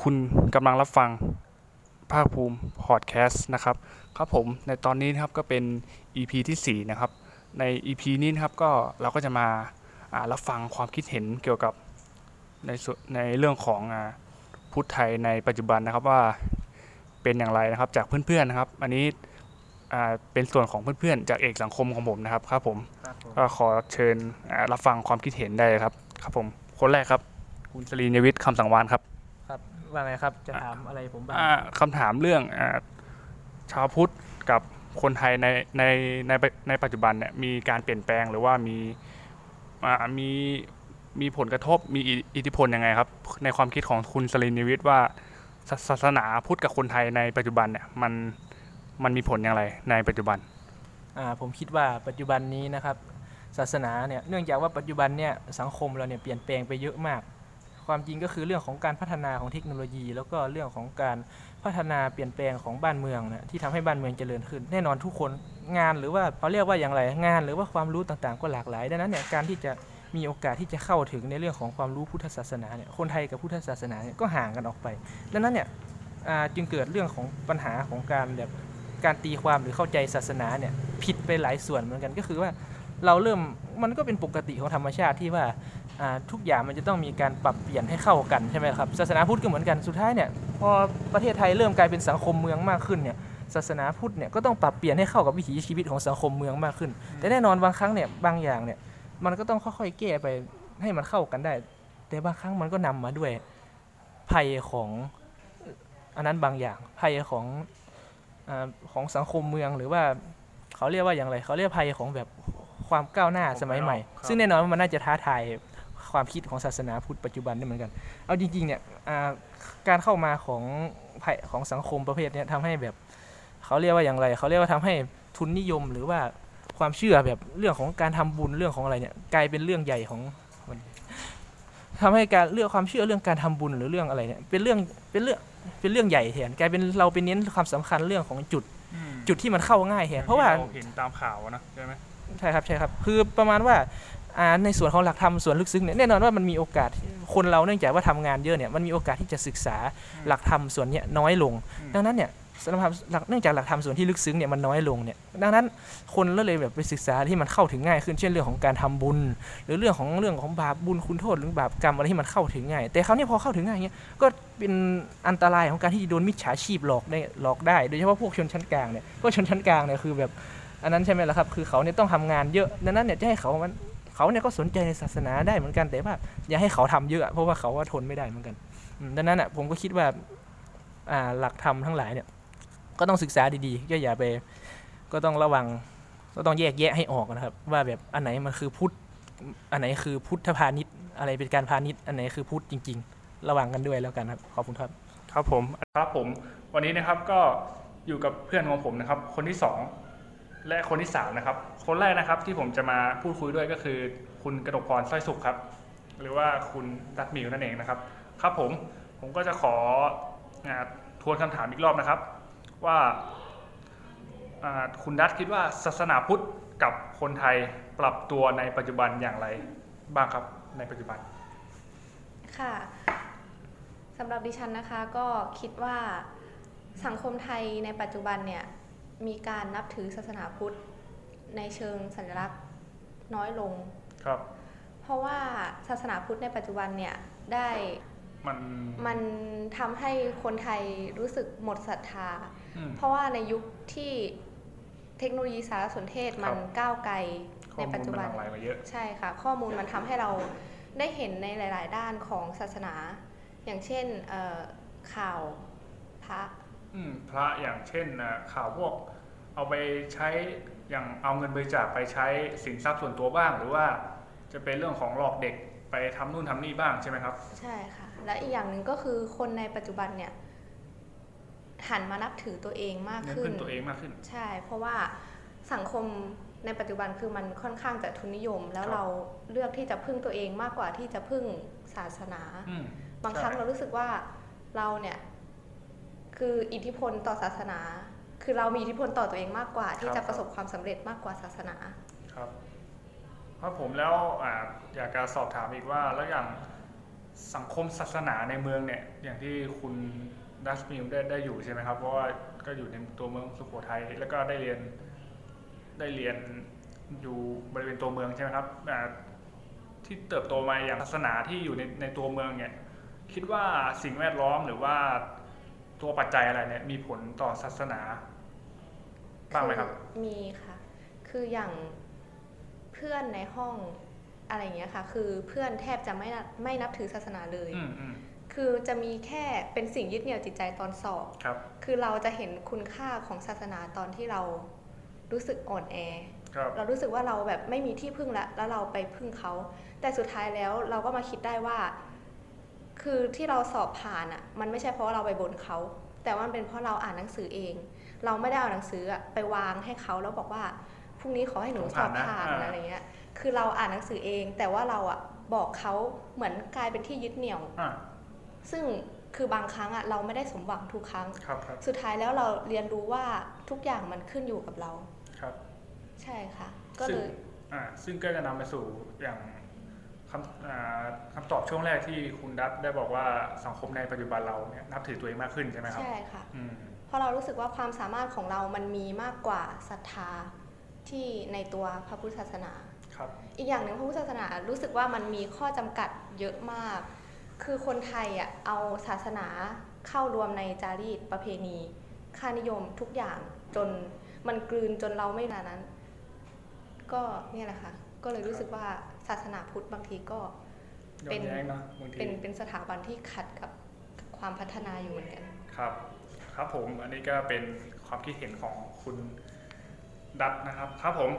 คุณกำลังรับฟังภาคภูมิพอดแคสต์นะครับ ครับผมในตอนนี้นะครับก็เป็น EP ที่ 4 นะครับ ใน EP นี้นะครับก็เราก็จะมาอ่ารับฟังความคิดเห็นเกี่ยวกับในส่วนในเรื่องของอาพุทธไทยในปัจจุบันนะครับว่าเป็นอย่างไรนะครับจากเพื่อนๆนะครับ อันนี้อ่าเป็นส่วนของเพื่อนๆ จากเอกสังคมของผมนะครับครับผมครับผมก็ขอเชิญอ่ารับฟังความคิดเห็นได้เลยครับ ครับผมคนแรกครับ คุณสรีนยวิทย์คำสังวานครับครับ ว่าไงครับ จะถามอะไรผมบ้างอ่าคำถามเรื่องอาชาวพุทธกับคนไทยในในในในปัจจุบันเนี่ยมีการเปลี่ยนแปลงหรือว่ามีอ่ามีมีผลกระทบมีอิอิทธิพลยังไงครับ ในความคิดของคุณสลินนิวิทย์ว่าศาศาสนาพุทธกับคนไทยในปัจจุบันเนี่ยมันมันมีผลอย่างไรในปัจจุบันอ่าผมคิดว่าปัจจุบันนี้นะครับศาสนาเนี่ยเนื่องจากว่าปัจจุบันเนี่ยสังคมเราเนี่ยเปลี่ยนแปลงไปเยอะมาก ความจริงก็คือเรื่องของการพัฒนาของเทคโนโลยี แล้วก็เรื่องของการพัฒนาเปลี่ยนแปลงของบ้านเมืองนะที่ทำให้บ้านเมืองเจริญขึ้น แน่นอนทุกคนงานหรือว่าเขาเรียกว่าอย่างไร งานหรือว่าความรู้ต่างๆ ก็หลากหลาย ดังนั้นเนี่ยการที่จะมีโอกาสที่จะเข้าถึงในเรื่องของความรู้พุทธศาสนาเนี่ยคนไทยกับพุทธศาสนาเนี่ยก็ห่างกันออกไป ดังนั้นเนี่ยจึงเกิดเรื่องของปัญหาของการแบบการตีความหรือเข้าใจศาสนาเนี่ยผิดไปหลายส่วนเหมือนกันก็คือว่าเราเริ่มมันก็เป็นปกติของธรรมชาติที่ว่า ทุกอย่างมันจะต้องมีการปรับเปลี่ยนให้เข้ากันใช่ไหมครับศาสนาพุทธก็เหมือนกันสุดท้ายเนี่ยพอประเทศไทยเริ่มกลายเป็นสังคมเมืองมากขึ้นเนี่ยศาสนาพุทธเนี่ยก็ต้องปรับเปลี่ยนให้เข้ากับวิถีชีวิตของสังคมเมืองมากขึ้น แต่แน่นอนบางครั้งเนี่ยบางอย่างเนี่ยมันก็ต้องค่อยๆแก้ไปให้มันเข้ากันได้ แต่บางครั้งมันก็นำมาด้วยภัยของอันนั้นบางอย่างภัยของอาของสังคมเมืองหรือว่าเขาเรียกว่าอย่างไรเขาเรียกภัยของแบบความก้าวหน้าสมัยใหม่ครับซึ่งแน่นอนว่ามันน่าจะท้าทาย ความคิดของศาสนาพุทธปัจจุบันได้เหมือนกัน เอาจริงๆเนี่ยอ่าการเข้ามาของภัยของสังคมประเภทเนี้ยทำให้แบบเขาเรียกว่าอย่างไร เขาเรียกว่าทำให้ทุนนิยมหรือว่าความเชื่อแบบเรื่องของการทำบุญเรื่องของอะไรเนี่ยกลายเป็นเรื่องใหญ่ของทำให้การเรื่องความเชื่อเรื่องการทำบุญหรือเรื่องอะไรเนี่ยเป็นเรื่องเป็นเรื่องเป็นเรื่องใหญ่แทนกลายเป็นเราไปเน้นความสำคัญเรื่องของจุดจุดที่มันเข้าง่ายแทนเพราะว่าเห็นตามข่าวนะใช่ไหมใช่ครับใช่ครับ คือประมาณว่า อ่าในส่วนของหลักธรรมส่วนลึกซึ้งเนี่ยแน่นอนว่ามันมีโอกาสคนเราเนื่องจากว่าทำงานเยอะเนี่ยมันมีโอกาสที่จะศึกษาหลักธรรมส่วนเนี้ยน้อยลงอืมดังนั้นเนี่ยสำหรับหลักเนื่องจากหลักธรรมส่วนที่ลึกซึ้งเนี่ยมันน้อยลงเนี่ยดังนั้นคนก็เลยแบบไปศึกษาที่มันเข้าถึงง่ายขึ้นเช่นเรื่องของการทำบุญ หรือเรื่องของเรื่องของบาปบุญคุณโทษหรือบาปกรรมอะไรที่มันเข้าถึงง่าย แต่คราวนี้พอเข้าถึงง่ายเงี้ยก็เป็นอันตรายของการที่จะโดนมิจฉาชีพหลอกได้หลอกได้ โดยเฉพาะพวกชนชั้นกลางเนี่ยพวกชนชั้นกลางเนี่ยคือแบบอันนั้นใช่ไหมล่ะครับคือเขาเนี่ยต้องทำงานเยอะดังนั้นเนี่ยจะให้เขามัน เขาเนี่ยก็สนใจในศาสนาได้เหมือนกันแต่ว่าอย่าให้เขาทำเยอะเพราะว่าเขาว่าทนไม่ได้เหมือนกันดังนั้นอะผมก็คิดว่าอ่าหลักธรรมทั้งหลายเนี่ยก็ต้องศึกษาดีๆก็อย่าไปก็ต้องระวังก็ต้องแยกแยะให้ออกนะครับ ว่าแบบอันไหนมันคือพุทธอันไหนคือพุทธพาณิชย์อะไรเป็นการพาณิชย์อันไหนคือพุทธจริง ๆ ระวังกันด้วยแล้วกันครับขอบคุณครับครับผมครับผม วันนี้นะครับก็อยู่กับเพื่อนของผมนะครับ คนที่สอง และคนที่สามนะครับคนแรกนะครับที่ผมจะมาพูดคุยด้วยก็คือ คุณกระดกพรสร้อยสุขครับ หรือว่าคุณดัดหมิวนั่นเองนะครับ ครับผมผมก็จะขออทวนคำถามอีกรอบนะครับว่าอ่าคุณดัตคิดว่าศาสนาพุทธกับคนไทยปรับตัวในปัจจุบันอย่างไรบ้างครับในปัจจุบัน ค่ะสำหรับดิฉันนะคะก็คิดว่าสังคมไทยในปัจจุบันเนี่ย มีการนับถือศาสนาพุทธในเชิงสัญลักษณ์น้อยลง ครับ เพราะว่าศาสนาพุทธในปัจจุบันเนี่ยได้มันมันทำให้คนไทยรู้สึกหมดศรัทธา อืม เพราะว่าในยุคที่เทคโนโลยีสารสนเทศมันครับก้าวไกลข้ในอมูปัจลจุมันบัหนลั่งไหลมาเยอะ ใช่ค่ะ ข้อมูลมันทำให้เราได้เห็นในหลาย ๆ ด้านของศาสนา อย่างเช่นเอ่อข่าวพระ อืมพระอย่างเช่นน่ะข่าวพวก เอาไปใช้อย่างเอาเงินบริจาคไปใช้สินทรัพย์ส่วนตัวบ้าง หรือว่าจะเป็นเรื่องของหลอกเด็กไปทำนู่นทำนี่บ้างใช่ไหมครับ ใช่ค่ะ และอีกอย่างหนึ่งก็คือคนในปัจจุบันเนี่ยหันมานับถือตัวเองมากเน้นขึ้นพึ่งตัวเองมากขึ้น ใช่ เพราะว่าสังคมในปัจจุบันคือมันค่อนข้างจะทุนนิยม แล้วครับเราเลือกที่จะพึ่งตัวเองมากกว่าที่จะพึ่งศาสนาอืมบางครั้งใช่เรารู้สึกว่าเราเนี่ยคืออิทธิพลต่อศาสนา คือเรามีอิทธิพลต่อตัวเองมากกว่า ที่จะประสบความสำเร็จมากกว่าศาสนา ครับครับผมแล้วอ่าอยากจะสอบถามอีกว่าแล้วอย่างสังคมศาสนาในเมืองเนี่ยอย่างที่คุณดัสมิลได้ได้อยู่ใช่ไหมครับ เพราะว่าก็อยู่ในตัวเมืองสุโขทัยแล้วก็ได้เรียนได้เรียนอยู่บริเวณตัวเมืองใช่ไหมครับอ่าที่เติบโตมาอย่างศาสนาที่อยู่ในในตัวเมืองเนี่ยคิดว่าสิ่งแวดล้อมหรือว่าตัวปัจจัยอะไรเนี่ยมีผลต่อศาสนา บ้างไหมครับอมีค่ะ คืออย่างเพื่อนในห้องอะไรอย่างเงี้ยค่ะ คือเพื่อนแทบจะไม่นับไม่นับถือศาสนาเลย อืมอืมคือจะมีแค่เป็นสิ่งยึดเหนี่ยวจิตใจตอนสอบ ครับ คือเราจะเห็นคุณค่าของศาสนาตอนที่เรารู้สึกอ่อนแอ ครับ เรารู้สึกว่าเราแบบไม่มีที่พึ่งแล้วแล้วเราไปพึ่งเขา แต่สุดท้ายแล้วเราก็มาคิดได้ว่า คือที่เราสอบผ่านอะ่ะ มันไม่ใช่เพราะว่าเราไปบ่นเขา แต่ว่ามันเป็นเพราะเราอ่านหนังสือเอง เราไม่ได้เอาหนังสืออะไปวางให้เขาแล้วบอกว่าพรุ่งนี้ขอให้หนูสอบผ่านอะไรเงี้ย คือเราอ่านหนังสือเอง แต่ว่าเราอะบอกเขาเหมือนกลายเป็นที่ยึดเหนี่ยวอ่าซึ่งคือบางครั้งอะเราไม่ได้สมหวังทุกครั้งครับครับสุดท้ายแล้วเราเรียนรู้ว่าทุกอย่างมันขึ้นอยู่กับเรา ครับ ใช่ค่ะ ก็ซึ่เลงยอ่าซึ่งก็จะนำไปสู่อย่างคำอ่าคำตอบช่วงแรกที่คุณดับได้บอกว่าสังคมในปัจจุบันเราเนี่ยนับถือตัวเองมากขึ้นใช่ไหมครับ ใช่ค่ะอืมเพ ราะเรารู้สึกว่าความสามารถของเรามันมีมากกว่าศรัทธาที่ในตัวพระพุทธศาสนาครับอีกอย่างหนึ่งพระพุทธศาสนารู้สึกว่ามันมีข้อจำกัดเยอะมาก คือคนไทยอะเอาศาสนาเข้ารวมในจารีตประเพณี ค่านิยมทุกอย่างจนมันกลืนจนเราไม่นานนั้น ก็เนี่ยแหละค่ะก็เลยรู้สึกว่าศาสนาพุทธบางทีก็ย้อเป็นนแย้งเนาะบางทีเป็นเป็นสถาบันที่ขัดกับกับความพัฒนาอยู่เหมือนกันครับ ครับผมอันนี้ก็เป็นความคิดเห็นของคุณดัตนะครับ ครับผม